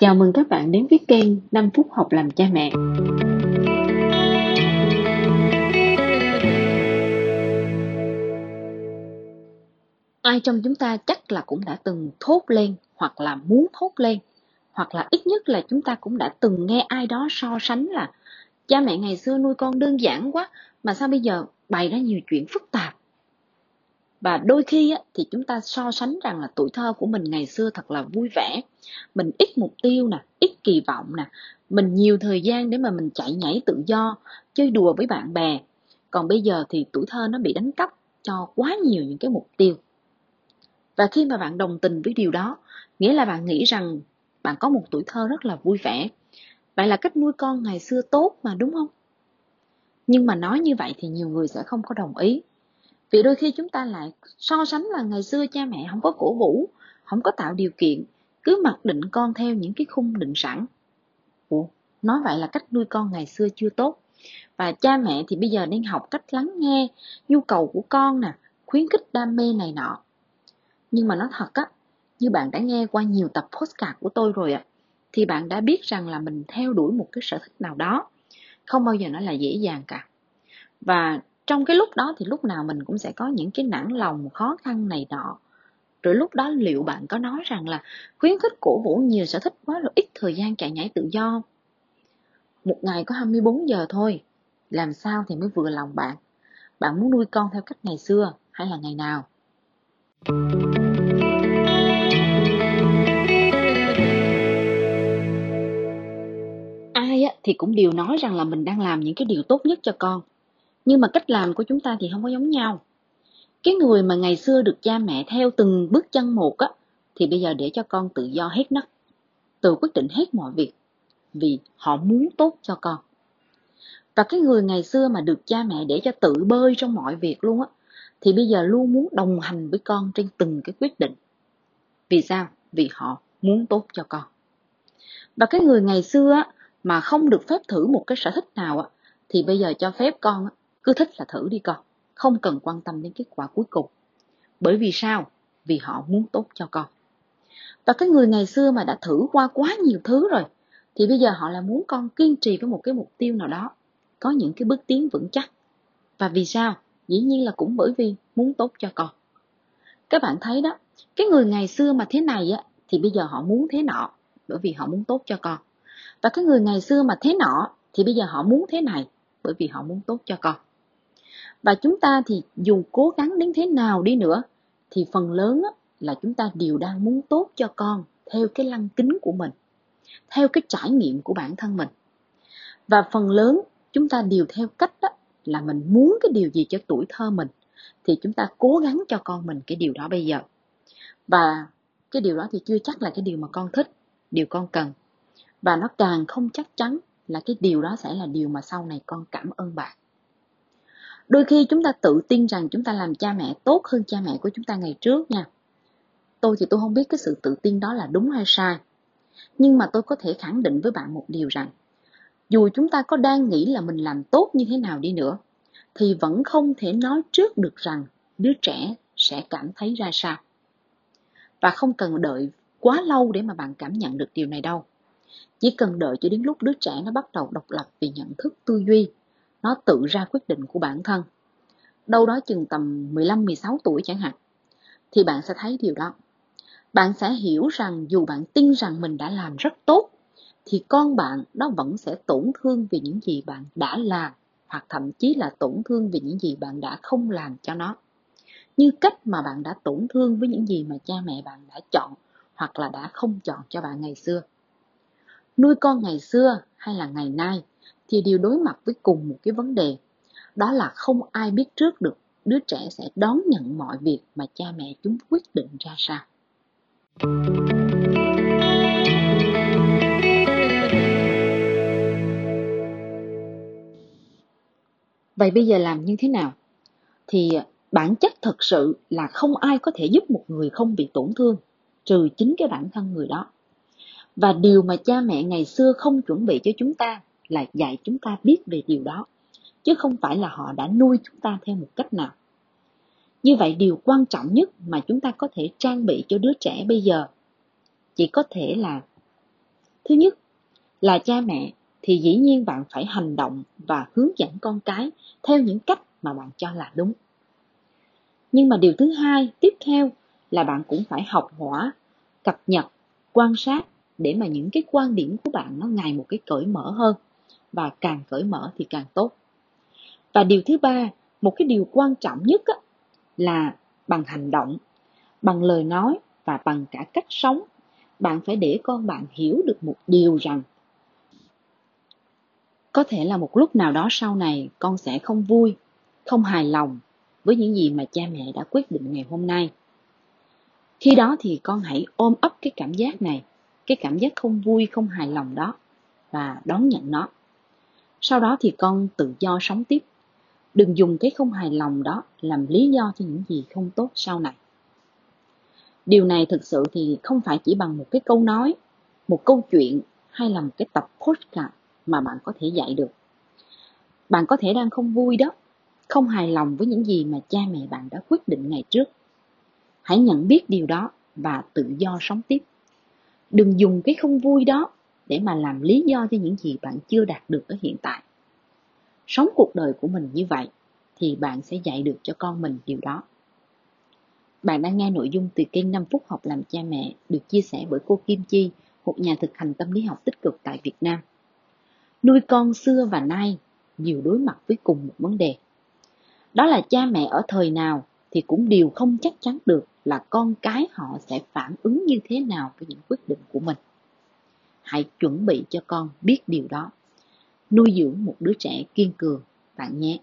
Chào mừng các bạn đến với kênh 5 phút học làm cha mẹ. Ai trong chúng ta chắc là cũng đã từng thốt lên hoặc là muốn thốt lên, hoặc là ít nhất là chúng ta cũng đã từng nghe ai đó so sánh là, cha mẹ ngày xưa nuôi con đơn giản quá, mà sao bây giờ bày ra nhiều chuyện phức tạp và đôi khi á, thì chúng ta so sánh rằng là tuổi thơ của mình ngày xưa thật là vui vẻ. Mình ít mục tiêu nè ít kỳ vọng nè. Mình nhiều thời gian để mà mình chạy nhảy tự do chơi đùa với bạn bè. Còn bây giờ thì tuổi thơ nó bị đánh cắp cho quá nhiều những cái mục tiêu. Và khi mà bạn đồng tình với điều đó nghĩa là bạn nghĩ rằng bạn có một tuổi thơ rất là vui vẻ. Vậy là cách nuôi con ngày xưa tốt mà đúng không? Nhưng mà nói như vậy thì nhiều người sẽ không có đồng ý vì đôi khi chúng ta lại so sánh là ngày xưa cha mẹ không có cổ vũ, không có tạo điều kiện, cứ mặc định con theo những cái khung định sẵn. Ủa, nói vậy là cách nuôi con ngày xưa chưa tốt. Và cha mẹ thì bây giờ nên học cách lắng nghe nhu cầu của con nè, khuyến khích đam mê này nọ. Nhưng mà nói thật á, như bạn đã nghe qua nhiều tập postcard của tôi rồi ạ, thì bạn đã biết rằng là mình theo đuổi một cái sở thích nào đó, không bao giờ nó là dễ dàng cả. Và trong cái lúc đó thì lúc nào mình cũng sẽ có những cái nản lòng khó khăn này nọ. Rồi lúc đó liệu bạn có nói rằng là khuyến khích cổ vũ nhiều sở thích quá rồi ít thời gian chạy nhảy tự do? Một ngày có 24 giờ thôi làm sao thì mới vừa lòng bạn? Bạn muốn nuôi con theo cách ngày xưa hay là ngày nào? Ai á, thì cũng đều nói rằng là mình đang làm những cái điều tốt nhất cho con nhưng mà cách làm của chúng ta thì không có giống nhau. Cái người mà ngày xưa được cha mẹ theo từng bước chân một á, thì bây giờ để cho con tự do hết nấc, tự quyết định hết mọi việc, vì họ muốn tốt cho con. Và cái người ngày xưa mà được cha mẹ để cho tự bơi trong mọi việc luôn á, thì bây giờ luôn muốn đồng hành với con trên từng cái quyết định. Vì sao? Vì họ muốn tốt cho con. Và cái người ngày xưa á, mà không được phép thử một cái sở thích nào á, thì bây giờ cho phép con á cứ thích là thử đi con. Không cần quan tâm đến kết quả cuối cùng. Bởi vì sao? Vì họ muốn tốt cho con. Và cái người ngày xưa mà đã thử qua quá nhiều thứ rồi, thì bây giờ họ là muốn con kiên trì với một cái mục tiêu nào đó, có những cái bước tiến vững chắc. Và vì sao? Dĩ nhiên là cũng bởi vì muốn tốt cho con. Các bạn thấy đó, cái người ngày xưa mà thế này á, thì bây giờ họ muốn thế nọ, bởi vì họ muốn tốt cho con. Và cái người ngày xưa mà thế nọ, thì bây giờ họ muốn thế này, bởi vì họ muốn tốt cho con và chúng ta thì dù cố gắng đến thế nào đi nữa, thì phần lớn là chúng ta đều đang muốn tốt cho con theo cái lăng kính của mình, theo cái trải nghiệm của bản thân mình. Và phần lớn chúng ta đều theo cách đó là mình muốn cái điều gì cho tuổi thơ mình, thì chúng ta cố gắng cho con mình cái điều đó bây giờ. Và cái điều đó thì chưa chắc là cái điều mà con thích, điều con cần. Và nó càng không chắc chắn là cái điều đó sẽ là điều mà sau này con cảm ơn bạn đôi khi chúng ta tự tin rằng chúng ta làm cha mẹ tốt hơn cha mẹ của chúng ta ngày trước nha. Tôi thì tôi không biết cái sự tự tin đó là đúng hay sai. Nhưng mà tôi có thể khẳng định với bạn một điều rằng, dù chúng ta có đang nghĩ là mình làm tốt như thế nào đi nữa, thì vẫn không thể nói trước được rằng đứa trẻ sẽ cảm thấy ra sao. Và không cần đợi quá lâu để mà bạn cảm nhận được điều này đâu. Chỉ cần đợi cho đến lúc đứa trẻ nó bắt đầu độc lập về nhận thức tư duy nó tự ra quyết định của bản thân. Đâu đó chừng tầm 15-16 tuổi chẳng hạn, thì bạn sẽ thấy điều đó. Bạn sẽ hiểu rằng dù bạn tin rằng mình đã làm rất tốt, thì con bạn nó vẫn sẽ tổn thương vì những gì bạn đã làm, hoặc thậm chí là tổn thương vì những gì bạn đã không làm cho nó. Như cách mà bạn đã tổn thương với những gì mà cha mẹ bạn đã chọn hoặc là đã không chọn cho bạn ngày xưa. Nuôi con ngày xưa hay là ngày nay thì đều đối mặt với cùng một cái vấn đề, đó là không ai biết trước được đứa trẻ sẽ đón nhận mọi việc mà cha mẹ chúng quyết định ra sao. Vậy bây giờ làm như thế nào? Thì bản chất thật sự là không ai có thể giúp một người không bị tổn thương, trừ chính cái bản thân người đó. Và điều mà cha mẹ ngày xưa không chuẩn bị cho chúng ta là dạy chúng ta biết về điều đó chứ không phải là họ đã nuôi chúng ta theo một cách nào như vậy điều quan trọng nhất mà chúng ta có thể trang bị cho đứa trẻ bây giờ chỉ có thể là Thứ nhất là cha mẹ thì dĩ nhiên bạn phải hành động và hướng dẫn con cái theo những cách mà bạn cho là đúng. Nhưng mà điều thứ hai, tiếp theo là bạn cũng phải học hỏi, cập nhật, quan sát để mà những cái quan điểm của bạn nó ngày một cái cởi mở hơn và càng cởi mở thì càng tốt. Và điều thứ ba, một cái điều quan trọng nhất á, là bằng hành động, bằng lời nói và bằng cả cách sống, bạn phải để con bạn hiểu được một điều rằng có thể là một lúc nào đó sau này con sẽ không vui, không hài lòng với những gì mà cha mẹ đã quyết định ngày hôm nay. Khi đó thì con hãy ôm ấp cái cảm giác này, cái cảm giác không vui, không hài lòng đó và đón nhận nó. Sau đó thì con tự do sống tiếp. Đừng dùng cái không hài lòng đó làm lý do cho những gì không tốt sau này. Điều này thực sự thì không phải chỉ bằng một cái câu nói, một câu chuyện hay là một cái tập podcast mà bạn có thể dạy được. Bạn có thể đang không vui đó, không hài lòng với những gì mà cha mẹ bạn đã quyết định ngày trước. Hãy nhận biết điều đó và tự do sống tiếp. Đừng dùng cái không vui đó để mà làm lý do cho những gì bạn chưa đạt được ở hiện tại. Sống cuộc đời của mình như vậy thì bạn sẽ dạy được cho con mình điều đó. Bạn đang nghe nội dung từ kênh 5 phút học làm cha mẹ được chia sẻ bởi cô Kim Chi, một nhà thực hành tâm lý học tích cực tại Việt Nam. Nuôi con xưa và nay nhiều đối mặt với cùng một vấn đề. Đó là cha mẹ ở thời nào thì cũng đều không chắc chắn được là con cái họ sẽ phản ứng như thế nào với những quyết định của mình. Hãy chuẩn bị cho con biết điều đó. Nuôi dưỡng một đứa trẻ kiên cường, bạn nhé.